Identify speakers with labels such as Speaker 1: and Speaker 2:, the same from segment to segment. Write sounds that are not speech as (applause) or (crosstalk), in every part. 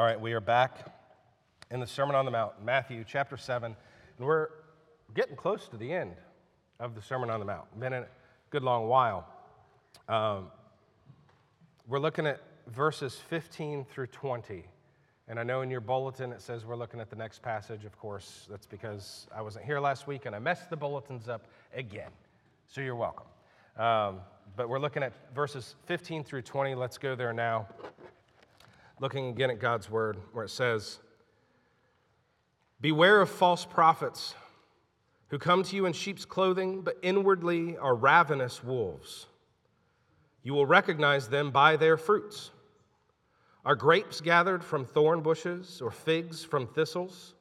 Speaker 1: All right, we are back in the Sermon on the Mount, Matthew chapter 7, and we're getting close to the end of the Sermon on the Mount. Been a good long while. Um, we're looking at verses 15 through 20. And I know in your bulletin it says we're looking at the next passage. Of course, that's because I wasn't here last week and I messed the bulletins up again. So you're welcome. Um, but we're looking at verses 15 through 20. Let's go there now. Looking again at God's word, where it says, Beware of false prophets who come to you in sheep's clothing, but inwardly are ravenous wolves. You will recognize them by their fruits. Are grapes gathered from thorn bushes or figs from thistles?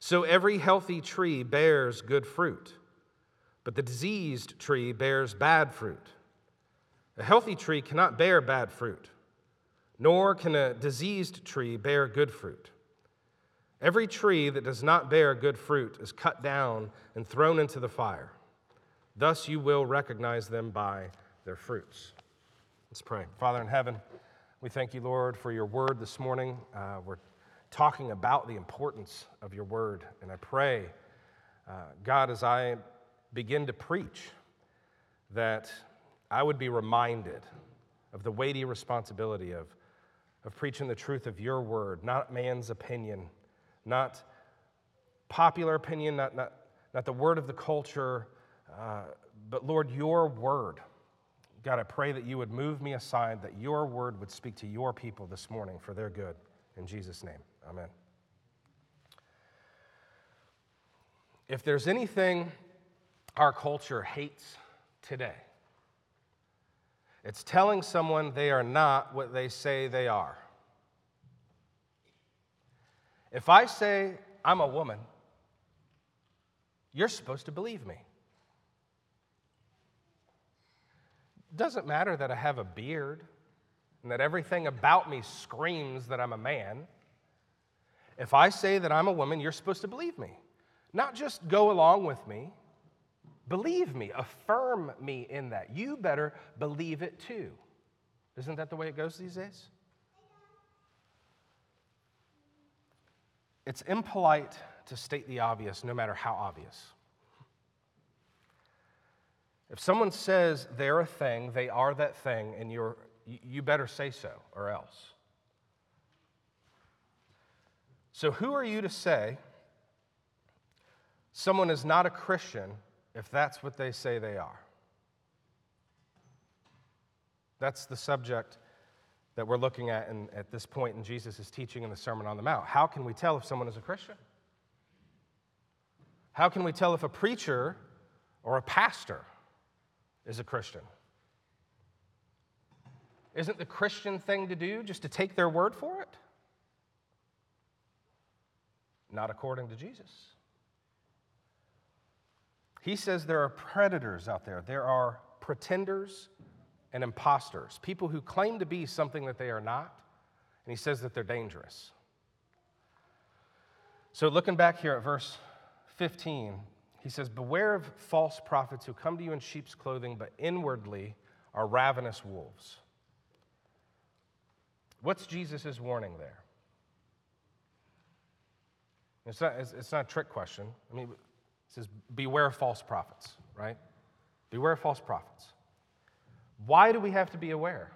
Speaker 1: So every healthy tree bears good fruit, but the diseased tree bears bad fruit. A healthy tree cannot bear bad fruit, nor can a diseased tree bear good fruit. Every tree that does not bear good fruit is cut down and thrown into the fire. Thus you will recognize them by their fruits. Let's pray. Father in heaven, we thank you, Lord, for your word this morning. Uh, we're talking about the importance of your word, and I pray, uh, God, as I begin to preach, that I would be reminded of the weighty responsibility of, of preaching the truth of your word, not man's opinion, not popular opinion, not, not, not the word of the culture, uh, but Lord, your word. God, I pray that you would move me aside, that your word would speak to your people this morning for their good. In Jesus' name, amen. If there's anything our culture hates today, it's telling someone they are not what they say they are. If I say I'm a woman, you're supposed to believe me. doesn't matter that I have a beard and that everything about me screams that I'm a man. If I say that I'm a woman, you're supposed to believe me. Not just go along with me, believe me, affirm me in that. You better believe it too. Isn't that the way it goes these days? It's impolite to state the obvious, no matter how obvious. If someone says they're a thing, they are that thing, and you're, you better say so or else. So, who are you to say someone is not a Christian if that's what they say they are? That's the subject that we're looking at in, at this point in Jesus' teaching in the Sermon on the Mount. How can we tell if someone is a Christian? How can we tell if a preacher or a pastor is a Christian? Isn't the Christian thing to do just to take their word for it? Not according to Jesus. He says there are predators out there, there are pretenders and imposters, people who claim to be something that they are not, and he says that they're dangerous. So, looking back here at verse 15, he says, Beware of false prophets who come to you in sheep's clothing, but inwardly are ravenous wolves. What's Jesus' warning there? It's not, it's not a trick question. I mean, says, Beware of false prophets, right? Beware of false prophets. Why do we have to be aware?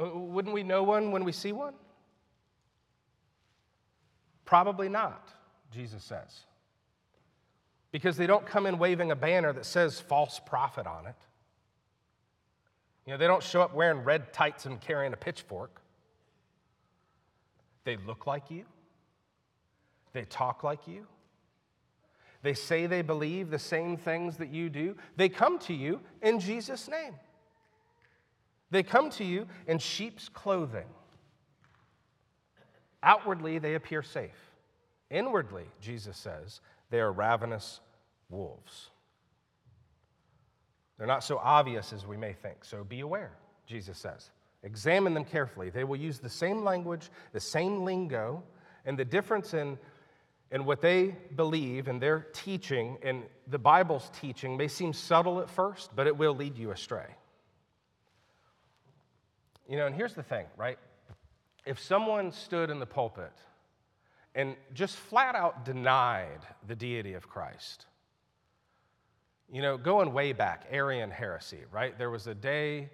Speaker 1: Uh, wouldn't we know one when we see one? Probably not, Jesus says because they don't come in waving a banner that says false prophet on it. You know, they don't show up wearing red tights and carrying a pitchfork. They look like you, they talk like you, they say they believe the same things that you do. They come to you in Jesus' name. They come to you in sheep's clothing. Outwardly, they appear safe. Inwardly, Jesus says, they are ravenous wolves. They're not so obvious as we may think, so be aware, Jesus says. Examine them carefully. They will use the same language, the same lingo, and the difference in, in what they believe and their teaching and the Bible's teaching may seem subtle at first, but it will lead you astray. You know, and here's the thing, right? if someone stood in the pulpit and just flat out denied the deity of Christ, you know, going way back, Arian heresy, right? There was a day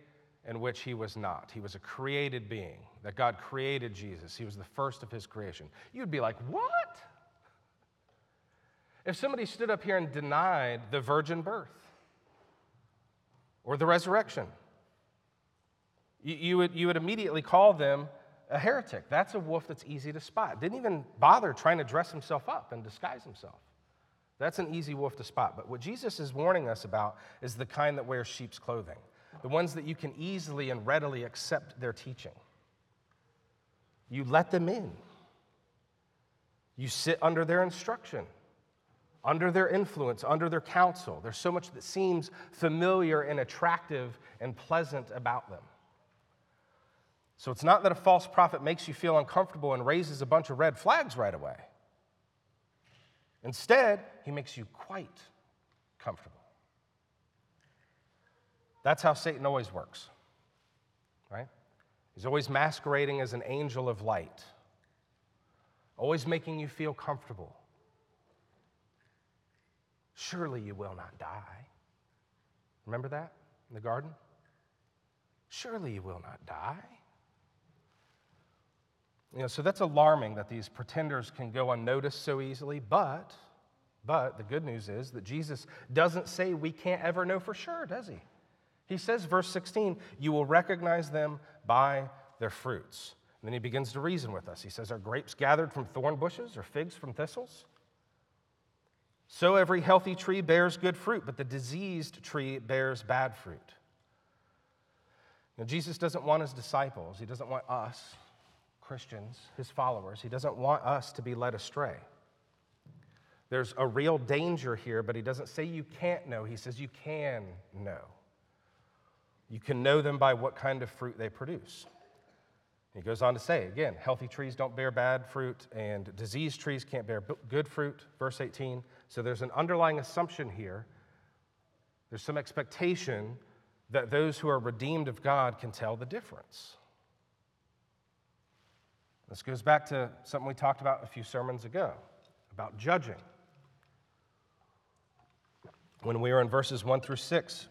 Speaker 1: in which he was not. He was a created being, that God created Jesus. He was the first of his creation. You'd be like, what? If somebody stood up here and denied the virgin birth or the resurrection, you, you, would, you would immediately call them a heretic. That's a wolf that's easy to spot. Didn't even bother trying to dress himself up and disguise himself. That's an easy wolf to spot. But what Jesus is warning us about is the kind that wears sheep's clothing, the ones that you can easily and readily accept their teaching. You let them in, you sit under their instruction, under their influence, under their counsel. There's so much that seems familiar and attractive and pleasant about them. So it's not that a false prophet makes you feel uncomfortable and raises a bunch of red flags right away. Instead, he makes you quite comfortable. That's how Satan always works, right? He's always masquerading as an angel of light, always making you feel comfortable. Surely you will not die. Remember that in the garden? Surely you will not die. You know, so that's alarming that these pretenders can go unnoticed so easily, but but the good news is that Jesus doesn't say we can't ever know for sure, does he? He says, verse 16, you will recognize them by their fruits. And then he begins to reason with us. He says, Are grapes gathered from thorn bushes or figs from thistles? So every healthy tree bears good fruit, but the diseased tree bears bad fruit. Now, Jesus doesn't want his disciples, he doesn't want us Christians, his followers, he doesn't want us to be led astray. There's a real danger here, but he doesn't say you can't know. He says you can know. You can know them by what kind of fruit they produce. He goes on to say, again, healthy trees don't bear bad fruit, and diseased trees can't bear good fruit, verse 18. So there's an underlying assumption here. There's some expectation that those who are redeemed of God can tell the difference. This goes back to something we talked about a few sermons ago about judging. When we were in verses 1 through 6,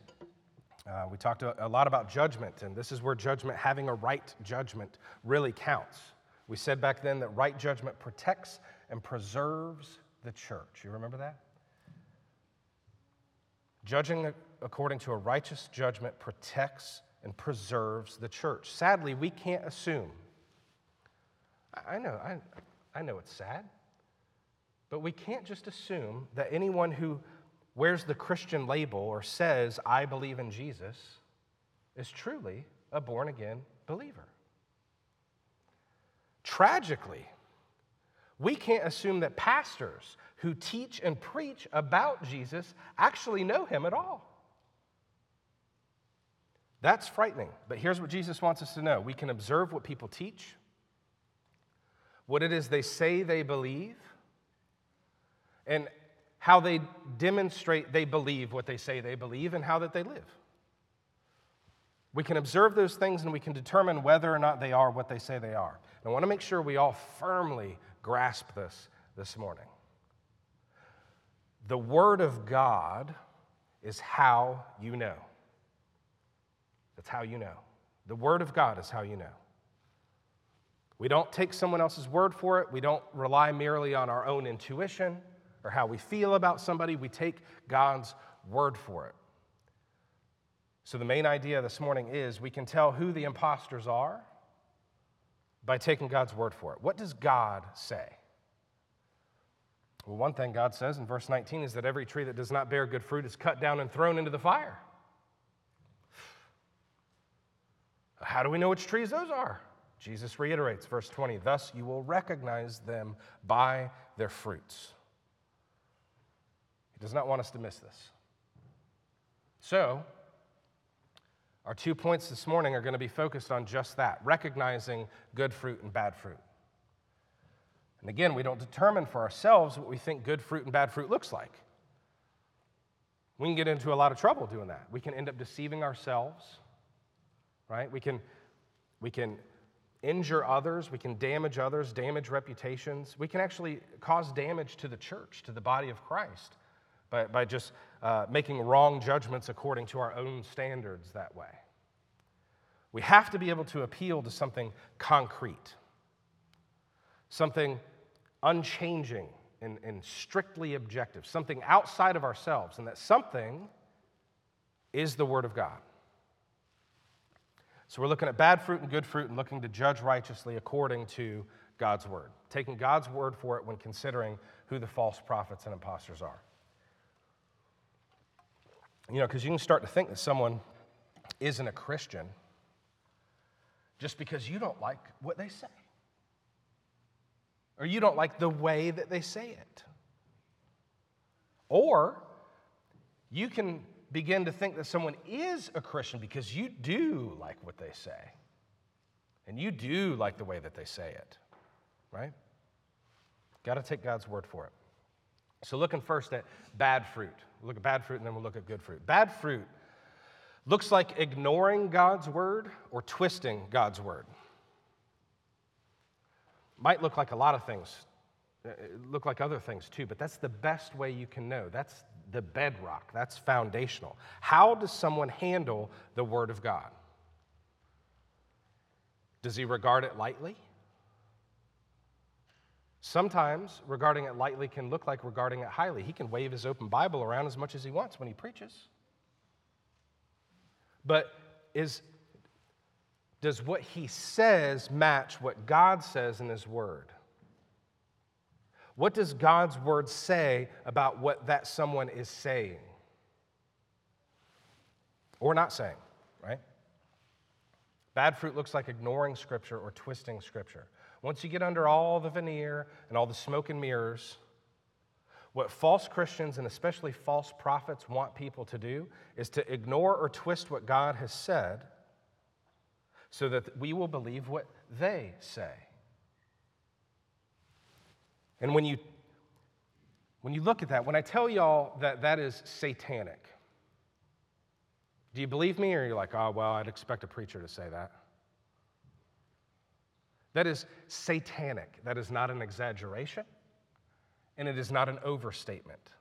Speaker 1: uh, we talked a, lot about judgment, and this is where judgment, having a right judgment, really counts. We said back then that right judgment protects and preserves the church. You remember that? Judging according to a righteous judgment protects and preserves the church. Sadly, we can't assume I know, I, I know it's sad. But we can't just assume that anyone who wears the Christian label or says, I believe in Jesus, is truly a born again believer. Tragically, we can't assume that pastors who teach and preach about Jesus actually know him at all. That's frightening. But here's what Jesus wants us to know we can observe what people teach, what it is they say they believe, and how they demonstrate they believe what they say they believe, and how that they live. We can observe those things and we can determine whether or not they are what they say they are. And I want to make sure we all firmly grasp this this morning. The Word of God is how you know. That's how you know. The Word of God is how you know. We don't take someone else's word for it. We don't rely merely on our own intuition or how we feel about somebody. We take God's word for it. So, the main idea this morning is we can tell who the imposters are by taking God's word for it. What does God say? Well, one thing God says in verse 19 is that every tree that does not bear good fruit is cut down and thrown into the fire. How do we know which trees those are? Jesus reiterates, verse 20, thus you will recognize them by their fruits. He does not want us to miss this. So, our two points this morning are going to be focused on just that recognizing good fruit and bad fruit. And again, we don't determine for ourselves what we think good fruit and bad fruit looks like. We can get into a lot of trouble doing that. We can end up deceiving ourselves, right? We can, we can injure others, we can damage others, damage reputations. We can actually cause damage to the church, to the body of Christ, by, by just uh, making wrong judgments according to our own standards that way. We have to be able to appeal to something concrete, something unchanging and, and strictly objective, something outside of ourselves, and that something is the Word of God. So we're looking at bad fruit and good fruit and looking to judge righteously according to God's Word, taking God's Word for it when considering who the false prophets and imposters are. You know, because you can start to think that someone isn't a Christian just because you don't like what they say or you don't like the way that they say it. Or you can begin to think that someone is a Christian because you do like what they say. And you do like the way that they say it, right? Got to take God's word for it. So, looking first at bad fruit. We'll look at bad fruit and then we'll look at good fruit. Bad fruit looks like ignoring God's word or twisting God's word. Might look like a lot of things, uh, look like other things too, but that's the best way you can know. That's the bedrock, that's foundational. How does someone handle the Word of God? Does he regard it lightly? Sometimes regarding it lightly can look like regarding it highly. He can wave his open Bible around as much as he wants when he preaches. But is does what he says match what God says in his word? What does God's word say about what that someone is saying? Or not saying, right? Bad fruit looks like ignoring scripture or twisting scripture. Once you get under all the veneer and all the smoke and mirrors, what false Christians and especially false prophets want people to do is to ignore or twist what God has said so that we will believe what they say. And when you when you look at that, when I tell y'all that that is satanic, do you believe me or you're like, oh, well, I'd expect a preacher to say that? That is satanic. That is not an exaggeration, and it is not an overstatement.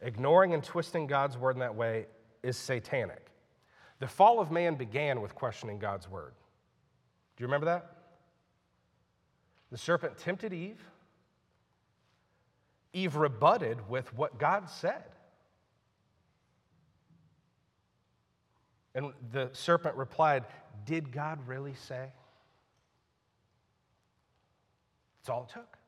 Speaker 1: Ignoring and twisting God's word in that way is satanic. The fall of man began with questioning God's word. Do you remember that? The serpent tempted Eve. Eve rebutted with what God said. And the serpent replied, Did God really say? That's all it took.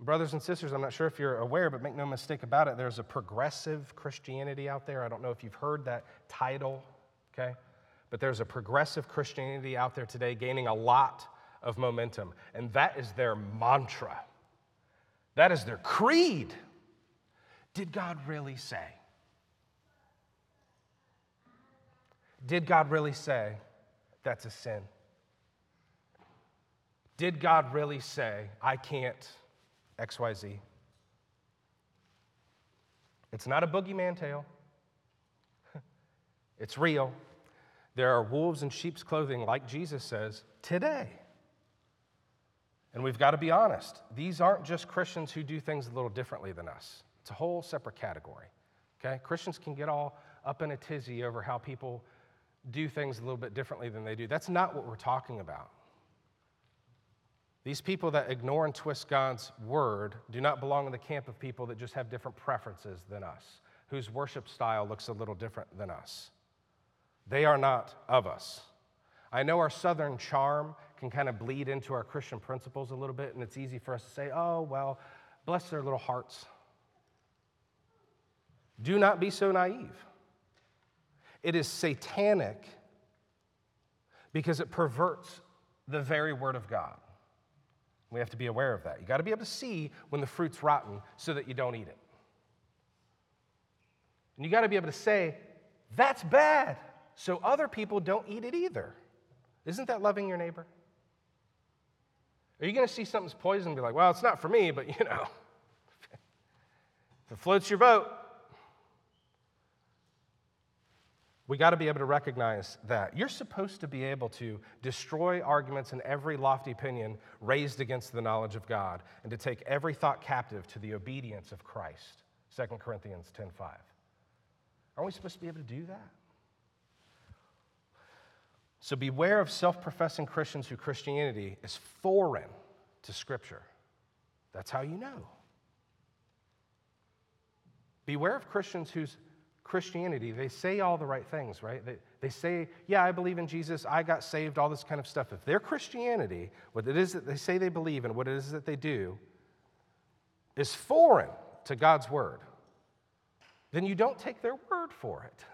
Speaker 1: Brothers and sisters, I'm not sure if you're aware, but make no mistake about it, there's a progressive Christianity out there. I don't know if you've heard that title, okay? But there's a progressive Christianity out there today gaining a lot of momentum, and that is their mantra. That is their creed. Did God really say? Did God really say that's a sin? Did God really say, I can't XYZ? It's not a boogeyman tale, (laughs) it's real. There are wolves in sheep's clothing, like Jesus says, today. And we've got to be honest. These aren't just Christians who do things a little differently than us, it's a whole separate category. Okay? Christians can get all up in a tizzy over how people do things a little bit differently than they do. That's not what we're talking about. These people that ignore and twist God's word do not belong in the camp of people that just have different preferences than us, whose worship style looks a little different than us. They are not of us. I know our southern charm can kind of bleed into our Christian principles a little bit, and it's easy for us to say, oh, well, bless their little hearts. Do not be so naive. It is satanic because it perverts the very word of God. We have to be aware of that. You got to be able to see when the fruit's rotten so that you don't eat it. And you got to be able to say, that's bad, so other people don't eat it either. Isn't that loving your neighbor? Are you going to see something's poison and be like, well, it's not for me, but you know, (laughs) if it floats your boat. We got to be able to recognize that. You're supposed to be able to destroy arguments and every lofty opinion raised against the knowledge of God and to take every thought captive to the obedience of Christ. 2 Corinthians 10:5. Aren't we supposed to be able to do that? So beware of self-professing Christians who Christianity is foreign to scripture. That's how you know. Beware of Christians whose Christianity, they say all the right things, right? They, they say, yeah, I believe in Jesus, I got saved, all this kind of stuff. If their Christianity, what it is that they say they believe and what it is that they do, is foreign to God's word, then you don't take their word for it.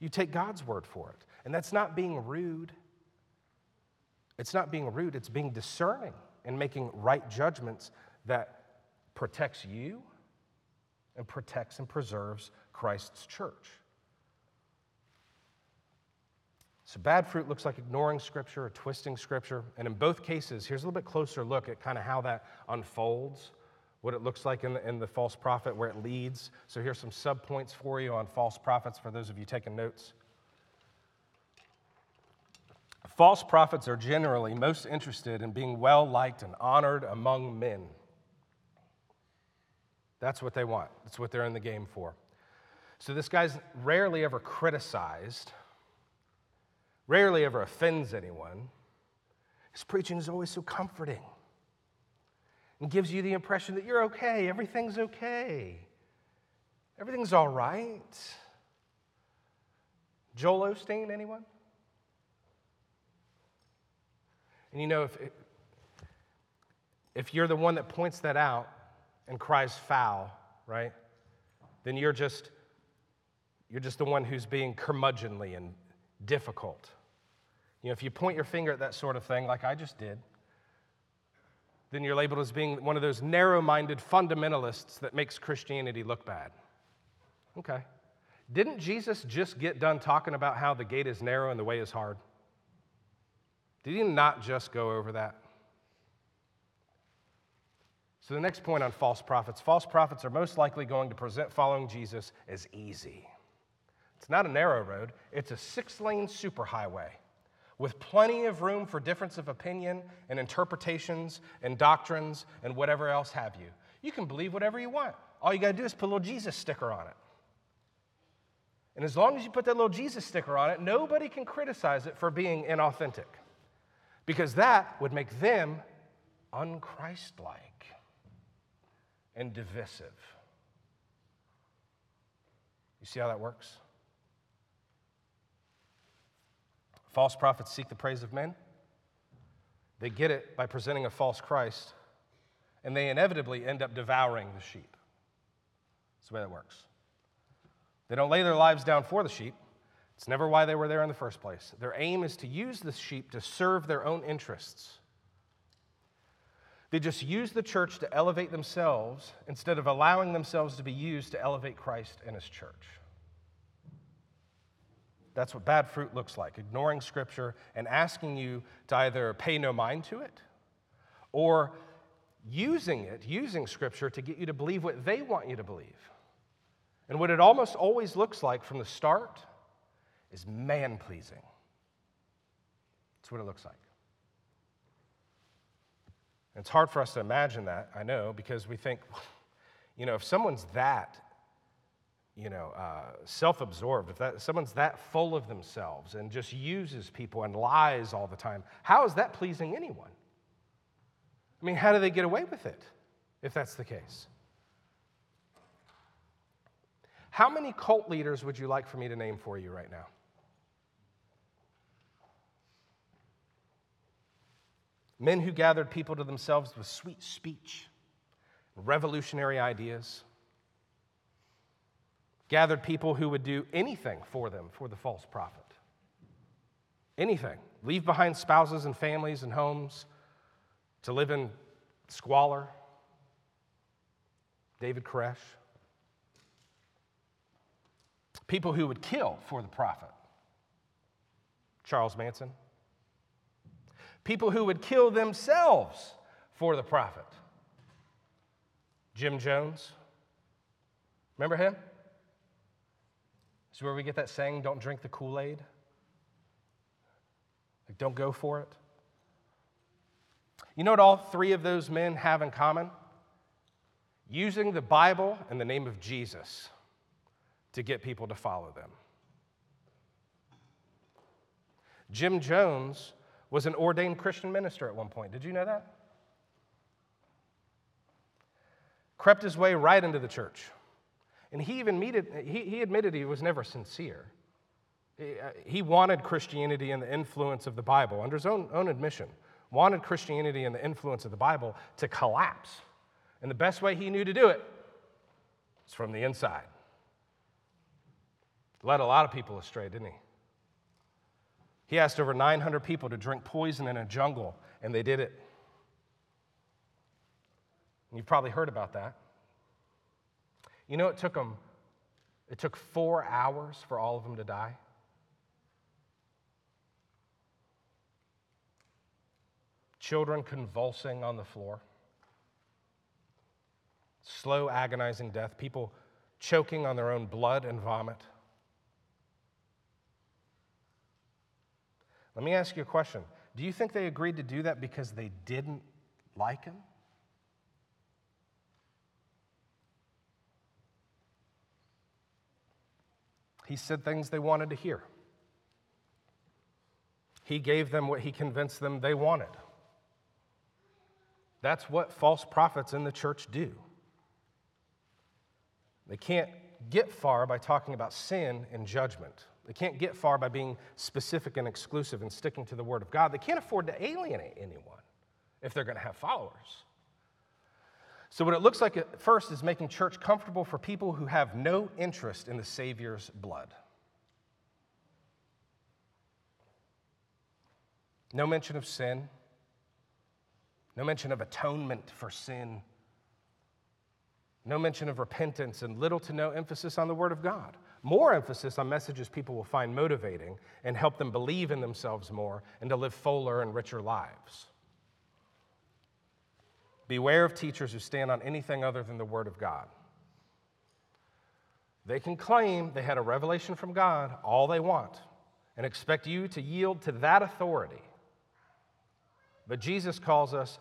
Speaker 1: You take God's word for it. And that's not being rude. It's not being rude, it's being discerning and making right judgments that protects you and protects and preserves Christ's church. So, bad fruit looks like ignoring Scripture or twisting Scripture. And in both cases, here's a little bit closer look at kind of how that unfolds, what it looks like in the, in the false prophet, where it leads. So, here's some subpoints for you on false prophets for those of you taking notes. False prophets are generally most interested in being well liked and honored among men. That's what they want, that's what they're in the game for. So this guy's rarely ever criticized, rarely ever offends anyone. His preaching is always so comforting and gives you the impression that you're okay, everything's okay, everything's all right. Joel Osteen, anyone? And you know, if, if you're the one that points that out and cries foul, right, then you're just you're just the one who's being curmudgeonly and difficult. You know, if you point your finger at that sort of thing, like I just did, then you're labeled as being one of those narrow minded fundamentalists that makes Christianity look bad. Okay. Didn't Jesus just get done talking about how the gate is narrow and the way is hard? Did he not just go over that? So, the next point on false prophets false prophets are most likely going to present following Jesus as easy. It's not a narrow road, it's a six lane superhighway with plenty of room for difference of opinion and interpretations and doctrines and whatever else have you. You can believe whatever you want. All you got to do is put a little Jesus sticker on it. And as long as you put that little Jesus sticker on it, nobody can criticize it for being inauthentic because that would make them unchristlike and divisive. You see how that works? False prophets seek the praise of men. They get it by presenting a false Christ, and they inevitably end up devouring the sheep. That's the way that works. They don't lay their lives down for the sheep. It's never why they were there in the first place. Their aim is to use the sheep to serve their own interests. They just use the church to elevate themselves instead of allowing themselves to be used to elevate Christ and his church. That's what bad fruit looks like ignoring scripture and asking you to either pay no mind to it or using it, using scripture to get you to believe what they want you to believe. And what it almost always looks like from the start is man pleasing. That's what it looks like. And it's hard for us to imagine that, I know, because we think, (laughs) you know, if someone's that you know, uh, self absorbed, if that, someone's that full of themselves and just uses people and lies all the time, how is that pleasing anyone? I mean, how do they get away with it if that's the case? How many cult leaders would you like for me to name for you right now? Men who gathered people to themselves with sweet speech, revolutionary ideas gathered people who would do anything for them for the false prophet. Anything. Leave behind spouses and families and homes to live in squalor. David Koresh. People who would kill for the prophet. Charles Manson. People who would kill themselves for the prophet. Jim Jones. Remember him? Is where we get that saying, don't drink the Kool Aid? Like, don't go for it. You know what all three of those men have in common? Using the Bible and the name of Jesus to get people to follow them. Jim Jones was an ordained Christian minister at one point. Did you know that? Crept his way right into the church. And he even admitted, he, he admitted he was never sincere. He, uh, he wanted Christianity and the influence of the Bible, under his own, own admission, wanted Christianity and the influence of the Bible to collapse. And the best way he knew to do it was from the inside. Led a lot of people astray, didn't he? He asked over 900 people to drink poison in a jungle, and they did it. You've probably heard about that. You know, it took them, it took four hours for all of them to die. Children convulsing on the floor, slow, agonizing death, people choking on their own blood and vomit. Let me ask you a question. Do you think they agreed to do that because they didn't like him? He said things they wanted to hear. He gave them what he convinced them they wanted. That's what false prophets in the church do. They can't get far by talking about sin and judgment. They can't get far by being specific and exclusive and sticking to the Word of God. They can't afford to alienate anyone if they're going to have followers. So, what it looks like at first is making church comfortable for people who have no interest in the Savior's blood. No mention of sin, no mention of atonement for sin, no mention of repentance, and little to no emphasis on the Word of God more emphasis on messages people will find motivating and help them believe in themselves more and to live fuller and richer lives. Beware of teachers who stand on anything other than the Word of God. They can claim they had a revelation from God all they want and expect you to yield to that authority. But Jesus calls us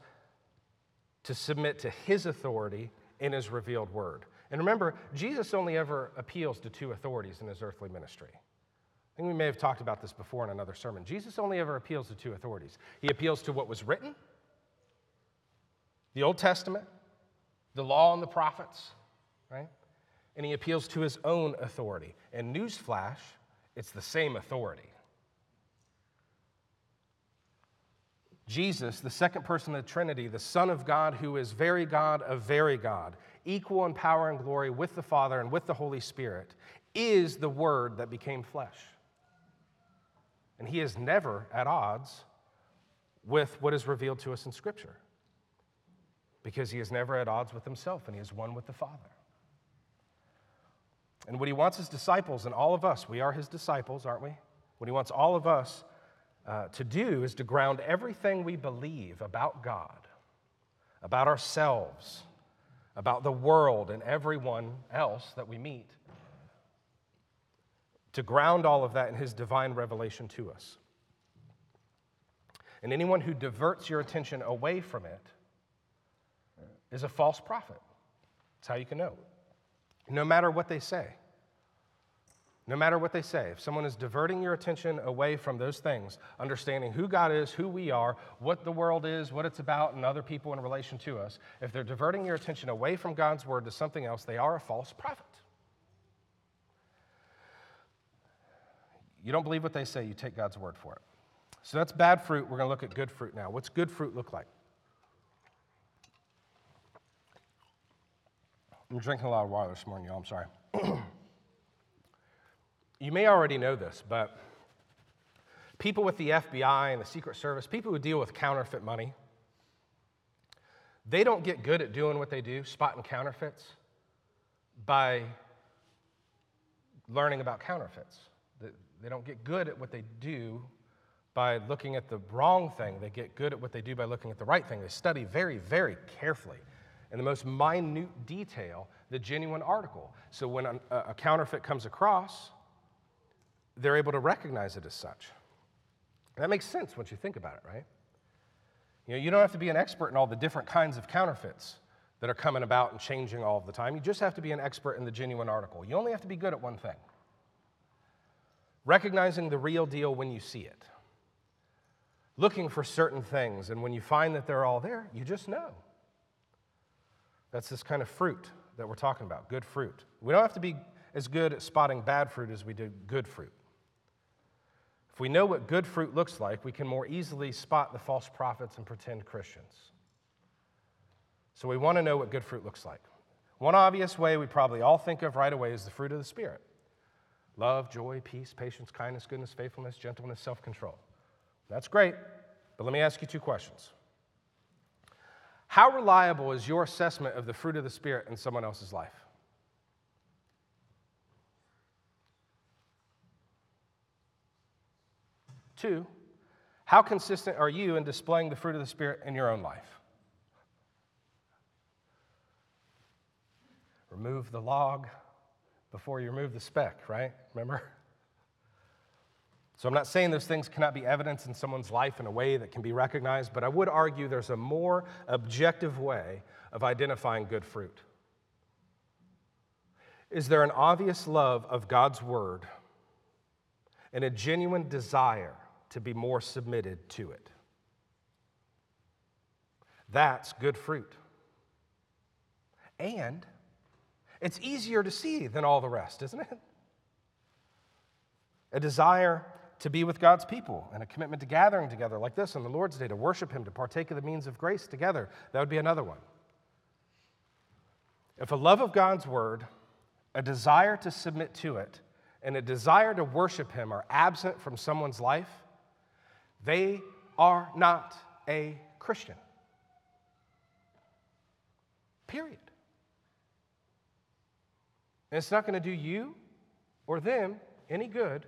Speaker 1: to submit to His authority in His revealed Word. And remember, Jesus only ever appeals to two authorities in his earthly ministry. I think we may have talked about this before in another sermon. Jesus only ever appeals to two authorities. He appeals to what was written, the Old Testament, the law and the prophets, right? And he appeals to his own authority. And newsflash, it's the same authority. Jesus, the second person of the Trinity, the Son of God, who is very God of very God, equal in power and glory with the Father and with the Holy Spirit, is the Word that became flesh. And he is never at odds with what is revealed to us in Scripture because he is never at odds with himself and he is one with the Father. And what he wants his disciples and all of us, we are his disciples, aren't we? What he wants all of us uh, to do is to ground everything we believe about God, about ourselves, about the world and everyone else that we meet, to ground all of that in His divine revelation to us. And anyone who diverts your attention away from it is a false prophet. That's how you can know. No matter what they say. No matter what they say, if someone is diverting your attention away from those things, understanding who God is, who we are, what the world is, what it's about, and other people in relation to us, if they're diverting your attention away from God's word to something else, they are a false prophet. You don't believe what they say, you take God's word for it. So that's bad fruit. We're going to look at good fruit now. What's good fruit look like? I'm drinking a lot of water this morning, y'all. I'm sorry. (clears throat) You may already know this, but people with the FBI and the Secret Service, people who deal with counterfeit money, they don't get good at doing what they do, spotting counterfeits, by learning about counterfeits. They don't get good at what they do by looking at the wrong thing. They get good at what they do by looking at the right thing. They study very, very carefully, in the most minute detail, the genuine article. So when a, a counterfeit comes across, they're able to recognize it as such. And That makes sense once you think about it, right? You know, you don't have to be an expert in all the different kinds of counterfeits that are coming about and changing all of the time. You just have to be an expert in the genuine article. You only have to be good at one thing recognizing the real deal when you see it, looking for certain things, and when you find that they're all there, you just know. That's this kind of fruit that we're talking about good fruit. We don't have to be as good at spotting bad fruit as we do good fruit. If we know what good fruit looks like, we can more easily spot the false prophets and pretend Christians. So we want to know what good fruit looks like. One obvious way we probably all think of right away is the fruit of the Spirit love, joy, peace, patience, kindness, goodness, faithfulness, gentleness, self control. That's great, but let me ask you two questions. How reliable is your assessment of the fruit of the Spirit in someone else's life? Two, how consistent are you in displaying the fruit of the Spirit in your own life? Remove the log before you remove the speck, right? Remember? So I'm not saying those things cannot be evidence in someone's life in a way that can be recognized, but I would argue there's a more objective way of identifying good fruit. Is there an obvious love of God's word and a genuine desire to be more submitted to it? That's good fruit. And it's easier to see than all the rest, isn't it? A desire to be with God's people and a commitment to gathering together like this on the Lord's Day to worship Him, to partake of the means of grace together. That would be another one. If a love of God's word, a desire to submit to it, and a desire to worship Him are absent from someone's life, they are not a Christian. Period. And it's not going to do you or them any good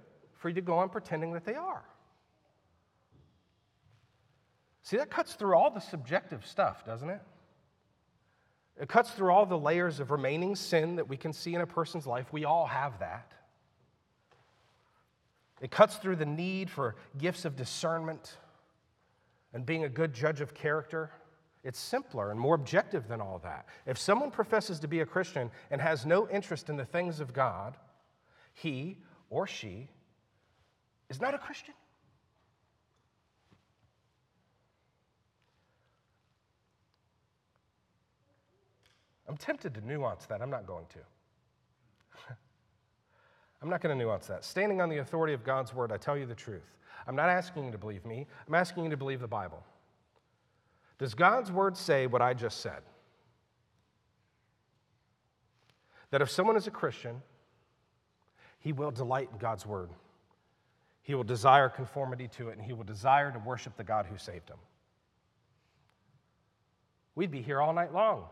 Speaker 1: you to go on pretending that they are. See, that cuts through all the subjective stuff, doesn't it? It cuts through all the layers of remaining sin that we can see in a person's life. We all have that. It cuts through the need for gifts of discernment and being a good judge of character. It's simpler and more objective than all that. If someone professes to be a Christian and has no interest in the things of God, he or she is not a Christian. I'm tempted to nuance that. I'm not going to. (laughs) I'm not going to nuance that. Standing on the authority of God's word, I tell you the truth. I'm not asking you to believe me, I'm asking you to believe the Bible. Does God's word say what I just said? That if someone is a Christian, he will delight in God's word. He will desire conformity to it, and he will desire to worship the God who saved him. We'd be here all night long.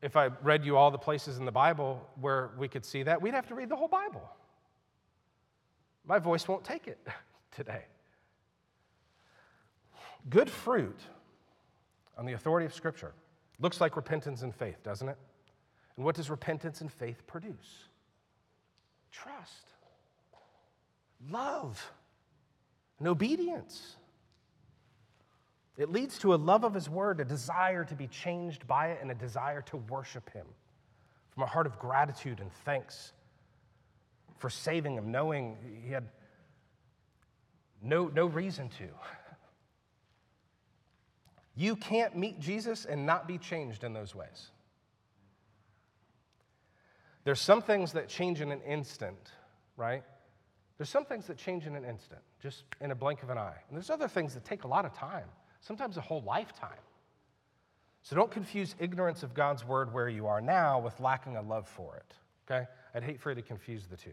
Speaker 1: If I read you all the places in the Bible where we could see that, we'd have to read the whole Bible. My voice won't take it (laughs) today. Good fruit on the authority of Scripture looks like repentance and faith, doesn't it? And what does repentance and faith produce? Trust love and obedience. It leads to a love of His Word, a desire to be changed by it, and a desire to worship Him from a heart of gratitude and thanks for saving Him, knowing He had no, no reason to. You can't meet Jesus and not be changed in those ways. There's some things that change in an instant, right? There's some things that change in an instant, just in a blink of an eye. And there's other things that take a lot of time, sometimes a whole lifetime. So don't confuse ignorance of God's word where you are now with lacking a love for it, okay? I'd hate for you to confuse the two.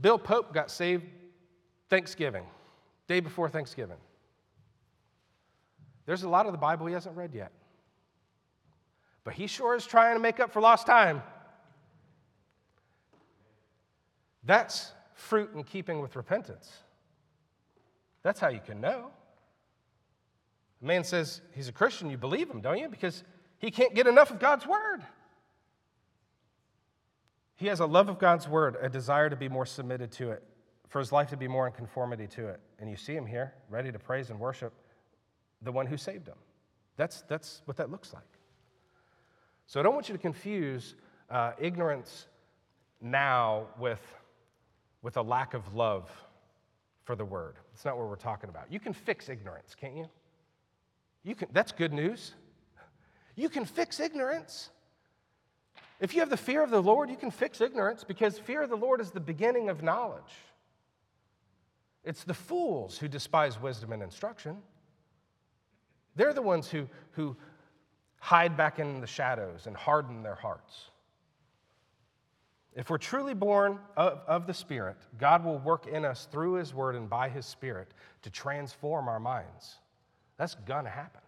Speaker 1: Bill Pope got saved Thanksgiving, day before Thanksgiving. There's a lot of the Bible he hasn't read yet. But he sure is trying to make up for lost time. That's fruit in keeping with repentance. That's how you can know. A man says he's a Christian, you believe him, don't you? Because he can't get enough of God's word. He has a love of God's word, a desire to be more submitted to it, for his life to be more in conformity to it. And you see him here, ready to praise and worship the one who saved him. That's, that's what that looks like. So I don't want you to confuse uh, ignorance now with, with a lack of love for the word. That's not what we're talking about. You can fix ignorance, can't you? You can, that's good news. You can fix ignorance. If you have the fear of the Lord, you can fix ignorance because fear of the Lord is the beginning of knowledge. It's the fools who despise wisdom and instruction. They're the ones who, who hide back in the shadows and harden their hearts. If we're truly born of, of, the Spirit, God will work in us through His Word and by His Spirit to transform our minds. That's going to happen.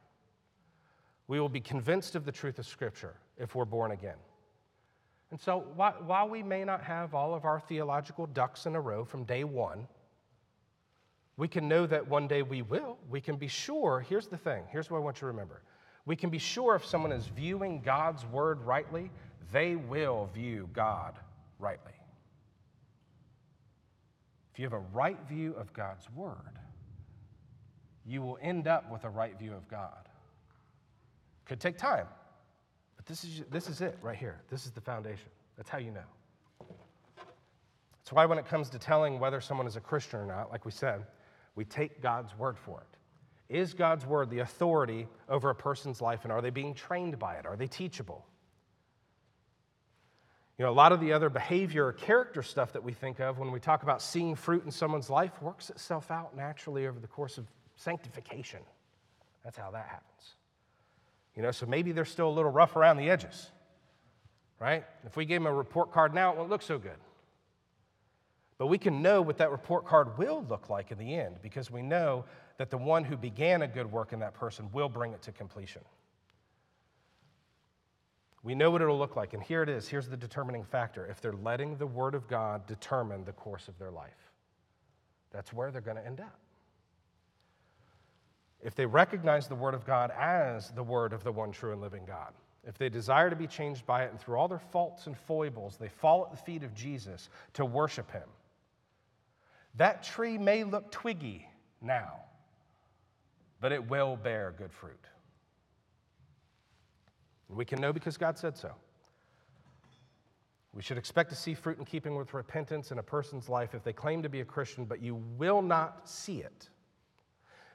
Speaker 1: We will be convinced of the truth of Scripture if we're born again. And so, while we may not have all of our theological ducks in a row from day one, we can know that one day we will. We can be sure. Here's the thing here's what I want you to remember. We can be sure if someone is viewing God's word rightly, they will view God rightly. If you have a right view of God's word, you will end up with a right view of God. Could take time, but this is, this is it right here. This is the foundation. That's how you know. That's why, when it comes to telling whether someone is a Christian or not, like we said, we take God's word for it. Is God's word the authority over a person's life, and are they being trained by it? Are they teachable? You know, a lot of the other behavior or character stuff that we think of when we talk about seeing fruit in someone's life works itself out naturally over the course of sanctification. That's how that happens. You know, so maybe they're still a little rough around the edges, right? If we gave them a report card now, it won't look so good. But we can know what that report card will look like in the end because we know that the one who began a good work in that person will bring it to completion. We know what it'll look like, and here it is. Here's the determining factor if they're letting the Word of God determine the course of their life, that's where they're going to end up. If they recognize the Word of God as the Word of the one true and living God, if they desire to be changed by it, and through all their faults and foibles, they fall at the feet of Jesus to worship Him, that tree may look twiggy now, but it will bear good fruit. And we can know because God said so. We should expect to see fruit in keeping with repentance in a person's life if they claim to be a Christian, but you will not see it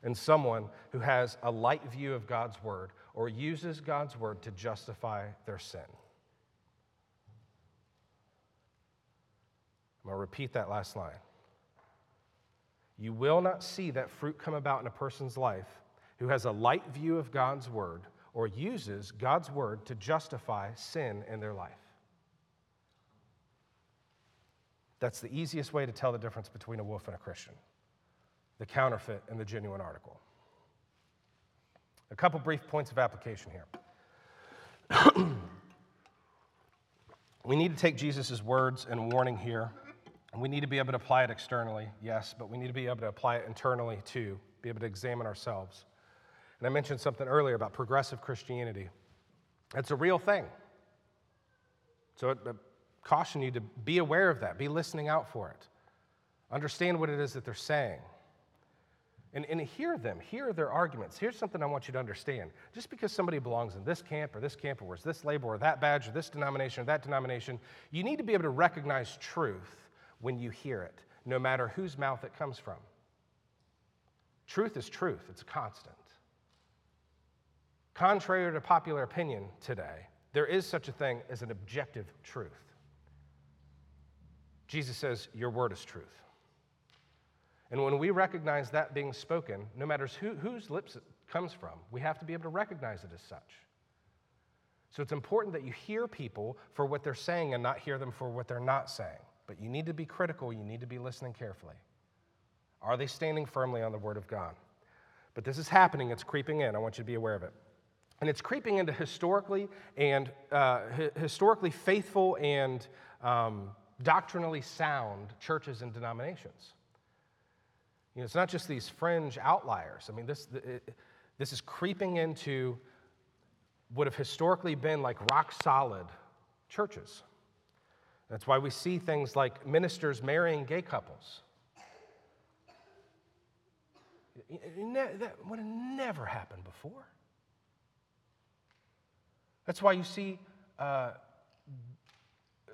Speaker 1: in someone who has a light view of God's word or uses God's word to justify their sin. I'm going to repeat that last line. You will not see that fruit come about in a person's life who has a light view of God's word or uses God's word to justify sin in their life. That's the easiest way to tell the difference between a wolf and a Christian the counterfeit and the genuine article. A couple brief points of application here. (clears throat) we need to take Jesus' words and warning here, and we need to be able to apply it externally, yes, but we need to be able to apply it internally too, be able to examine ourselves. And I mentioned something earlier about progressive Christianity. It's a real thing. So I uh, caution you to be aware of that, be listening out for it, understand what it is that they're saying. And, and hear them, hear their arguments. Here's something I want you to understand. Just because somebody belongs in this camp or this camp or wears this label or that badge or this denomination or that denomination, you need to be able to recognize truth when you hear it, no matter whose mouth it comes from. Truth is truth, it's a constant. Contrary to popular opinion today, there is such a thing as an objective truth. Jesus says, Your word is truth. And when we recognize that being spoken, no matter who, whose lips it comes from, we have to be able to recognize it as such. So it's important that you hear people for what they're saying and not hear them for what they're not saying. But you need to be critical, you need to be listening carefully. Are they standing firmly on the Word of God? But this is happening, it's creeping in. I want you to be aware of it. And it's creeping into historically and uh, historically faithful and um, doctrinally sound churches and denominations. You know, it's not just these fringe outliers. I mean, this, this is creeping into what have historically been like rock solid churches. That's why we see things like ministers marrying gay couples. That would have never happened before. That's why you see uh,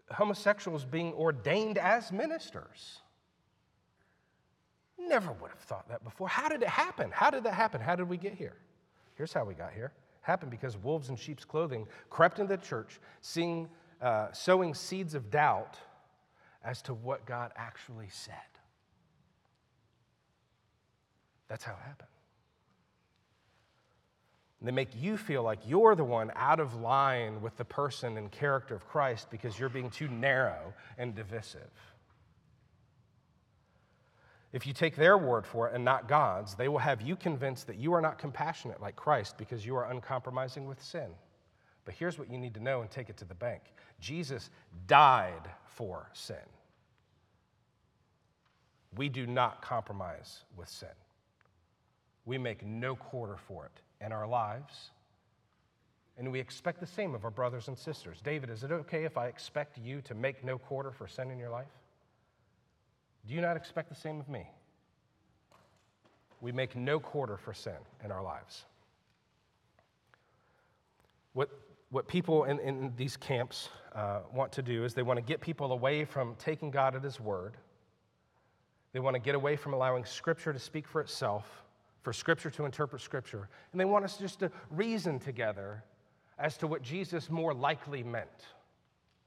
Speaker 1: homosexuals being ordained as ministers. Never would have thought that before. How did it happen? How did that happen? How did we get here? Here's how we got here. It happened because wolves in sheep's clothing crept into the church, seeing, uh, sowing seeds of doubt as to what God actually said. That's how it happened. They make you feel like you're the one out of line with the person and character of Christ because you're being too narrow and divisive. If you take their word for it and not God's, they will have you convinced that you are not compassionate like Christ because you are uncompromising with sin. But here's what you need to know and take it to the bank Jesus died for sin. We do not compromise with sin. We make no quarter for it in our lives. And we expect the same of our brothers and sisters. David, is it okay if I expect you to make no quarter for sin in your life? Do you not expect the same of me? We make no quarter for sin in our lives. What, what people in, in these camps uh, want to do is they want to get people away from taking God at His word. They want to get away from allowing Scripture to speak for itself, for Scripture to interpret Scripture. And they want us just to reason together as to what Jesus more likely meant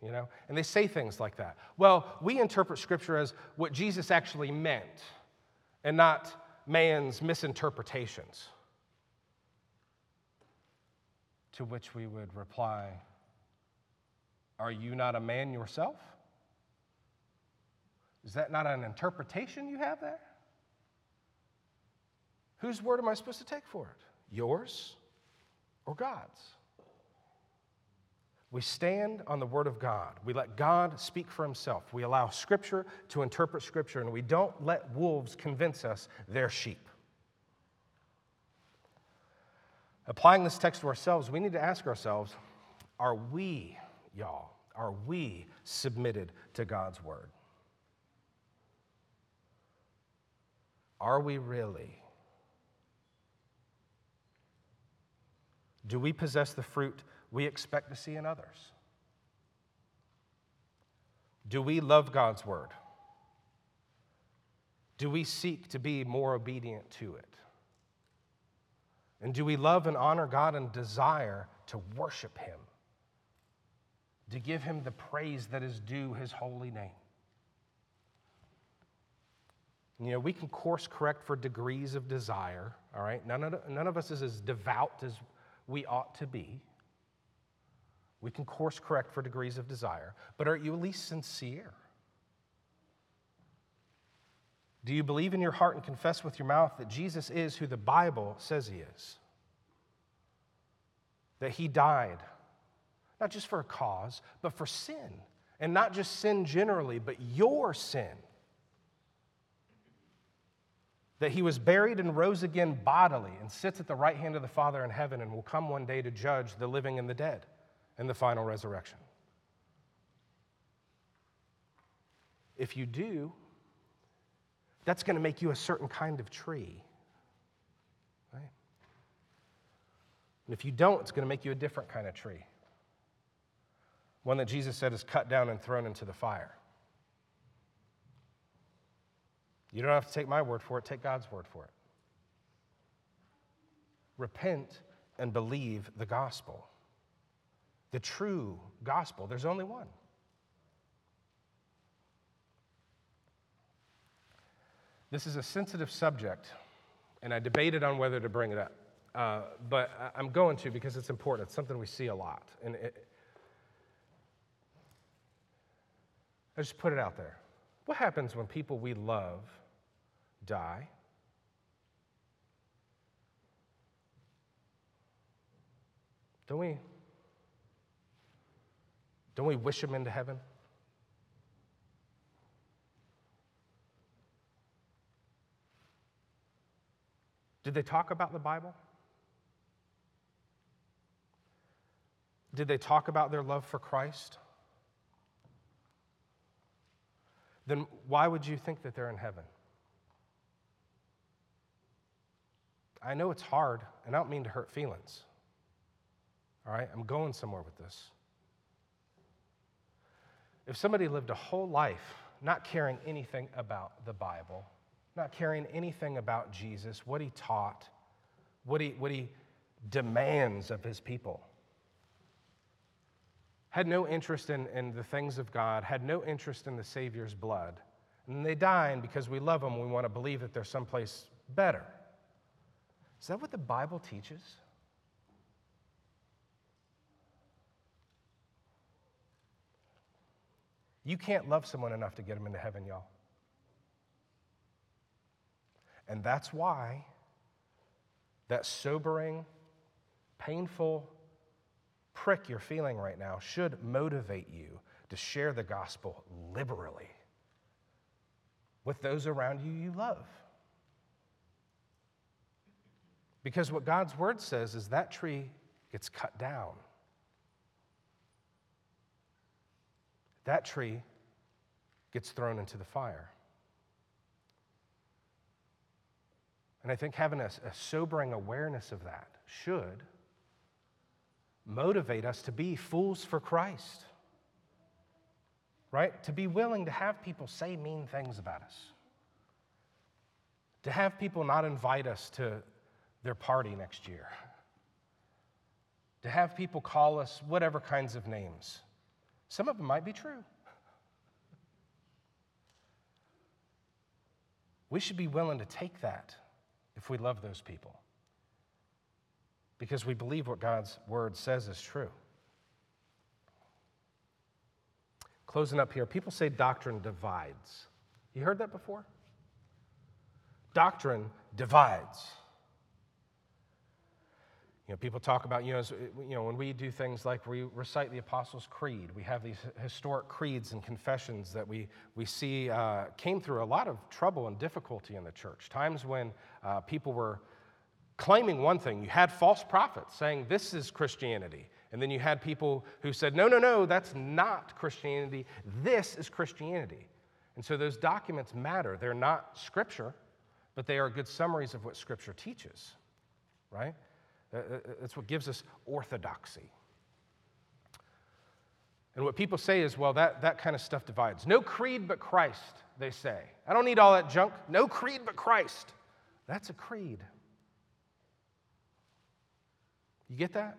Speaker 1: you know? And they say things like that. Well, we interpret Scripture as what Jesus actually meant and not man's misinterpretations. To which we would reply, Are you not a man yourself? Is that not an interpretation you have there? Whose word am I supposed to take for it? Yours or God's? We stand on the Word of God. We let God speak for Himself. We allow Scripture to interpret Scripture, and we don't let wolves convince us they're sheep. Applying this text to ourselves, we need to ask ourselves are we, y'all, are we submitted to God's Word? Are we really? Do we possess the fruit we expect to see in others? Do we love God's word? Do we seek to be more obedient to it? And do we love and honor God and desire to worship Him? To give Him the praise that is due His holy name? You know, we can course correct for degrees of desire, all right? None of, none of us is as devout as we ought to be. We can course correct for degrees of desire, but are you at least sincere? Do you believe in your heart and confess with your mouth that Jesus is who the Bible says he is? That he died, not just for a cause, but for sin. And not just sin generally, but your sin. That he was buried and rose again bodily and sits at the right hand of the Father in heaven and will come one day to judge the living and the dead in the final resurrection. If you do, that's going to make you a certain kind of tree. Right? And if you don't, it's going to make you a different kind of tree. One that Jesus said is cut down and thrown into the fire. You don't have to take my word for it, take God's word for it. Repent and believe the gospel the true gospel. There's only one. This is a sensitive subject, and I debated on whether to bring it up. Uh, but I'm going to because it's important. It's something we see a lot. And it, I just put it out there. What happens when people we love die? Don't we don't we wish them into heaven? Did they talk about the Bible? Did they talk about their love for Christ? then why would you think that they're in heaven? I know it's hard, and I don't mean to hurt feelings. All right? I'm going somewhere with this. If somebody lived a whole life not caring anything about the Bible, not caring anything about Jesus, what he taught, what he, what he demands of his people, had no interest in, in the things of God, had no interest in the Savior's blood, and they die, and because we love them, we want to believe that there's someplace better. Is that what the Bible teaches? You can't love someone enough to get them into heaven, y'all. And that's why that sobering, painful prick you're feeling right now should motivate you to share the gospel liberally with those around you you love. Because what God's word says is that tree gets cut down. That tree gets thrown into the fire. And I think having a, a, sobering awareness of that should motivate us to be fools for Christ, right? To be willing to have people say mean things about us, to have people not invite us to their party next year. To have people call us whatever kinds of names. Some of them might be true. We should be willing to take that if we love those people because we believe what God's word says is true. Closing up here, people say doctrine divides. You heard that before? Doctrine divides. You know, people talk about, you know, as, you know, when we do things like we recite the Apostles' Creed, we have these historic creeds and confessions that we, we see uh, came through a lot of trouble and difficulty in the church. Times when uh, people were claiming one thing. You had false prophets saying, this is Christianity. And then you had people who said, no, no, no, that's not Christianity. This is Christianity. And so those documents matter. They're not Scripture, but they are good summaries of what Scripture teaches, right? Uh, uh, uh, that's what gives us orthodoxy. And what people say is, well, that, that kind of stuff divides. No creed but Christ, they say. I don't need all that junk. No creed but Christ. That's a creed. You get that?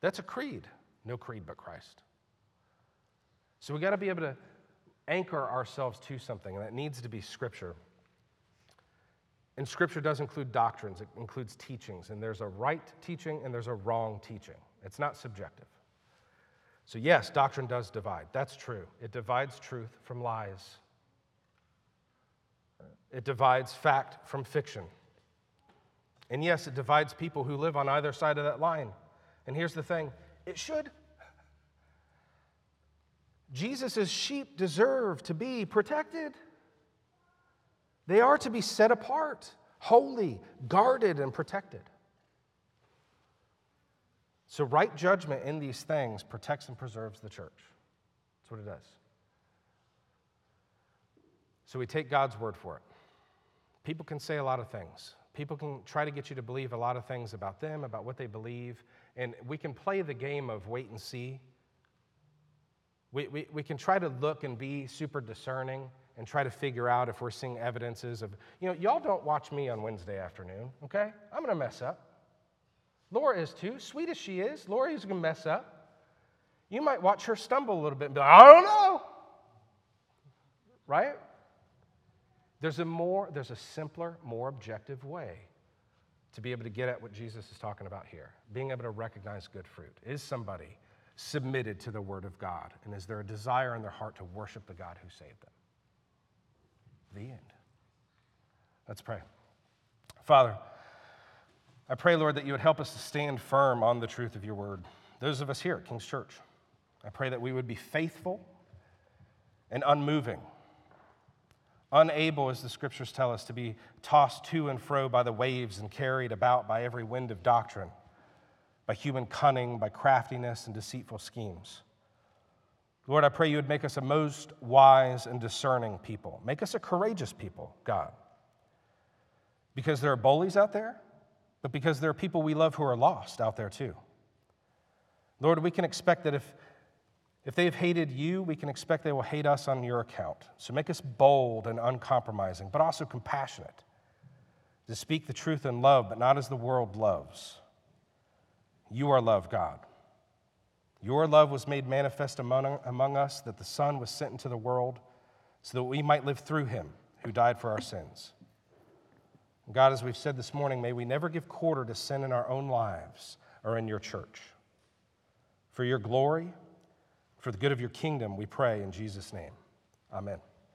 Speaker 1: That's a creed. No creed but Christ. So we got to be able to anchor ourselves to something, and that needs to be Scripture. And Scripture does include doctrines, it includes teachings, and there's a right teaching and there's a wrong teaching. It's not subjective. So, yes, doctrine does divide. That's true. It divides truth from lies, it divides fact from fiction. And yes, it divides people who live on either side of that line. And here's the thing it should. Jesus' sheep deserve to be protected. They are to be set apart, holy, guarded, and protected. So, right judgment in these things protects and preserves the church. That's what it does. So, we take God's word for it. People can say a lot of things. People can try to get you to believe a lot of things about them, about what they believe, and we can play the game of wait and see. We, we, we can try to look and be super discerning and try to figure out if we're seeing evidences of, you know, y'all don't watch me on Wednesday afternoon, okay? I'm gonna mess up. Laura is too, sweet as she is. Laura is gonna mess up. You might watch her stumble a little bit and be like, I don't know. Right? There's a more, there's a simpler, more objective way to be able to get at what Jesus is talking about here. Being able to recognize good fruit. Is somebody submitted to the Word of God? And is there a desire in their heart to worship the God who saved them? The end. Let's pray. Father, I pray, Lord, that you would help us to stand firm on the truth of your word. Those of us here at King's Church, I pray that we would be faithful and unmoving, unable, as the scriptures tell us, to be tossed to and fro by the waves and carried about by every wind of doctrine, by human cunning, by craftiness and deceitful schemes. Lord, I pray you would make us a most wise and discerning people. Make us a courageous people, God. Because there are bullies out there, but because there are people we love who are lost out there too. Lord, we can expect that if, if they've hated you, we can expect they will hate us on your account. So make us bold and uncompromising, but also compassionate, to speak the truth in love, but not as the world loves. You are love, God. Your love was made manifest among, among us, that the Son was sent into the world so that we might live through him who died for our sins. God, as we've said this morning, may we never give quarter to sin in our own lives or in your church. For your glory, for the good of your kingdom, we pray in Jesus' name. Amen.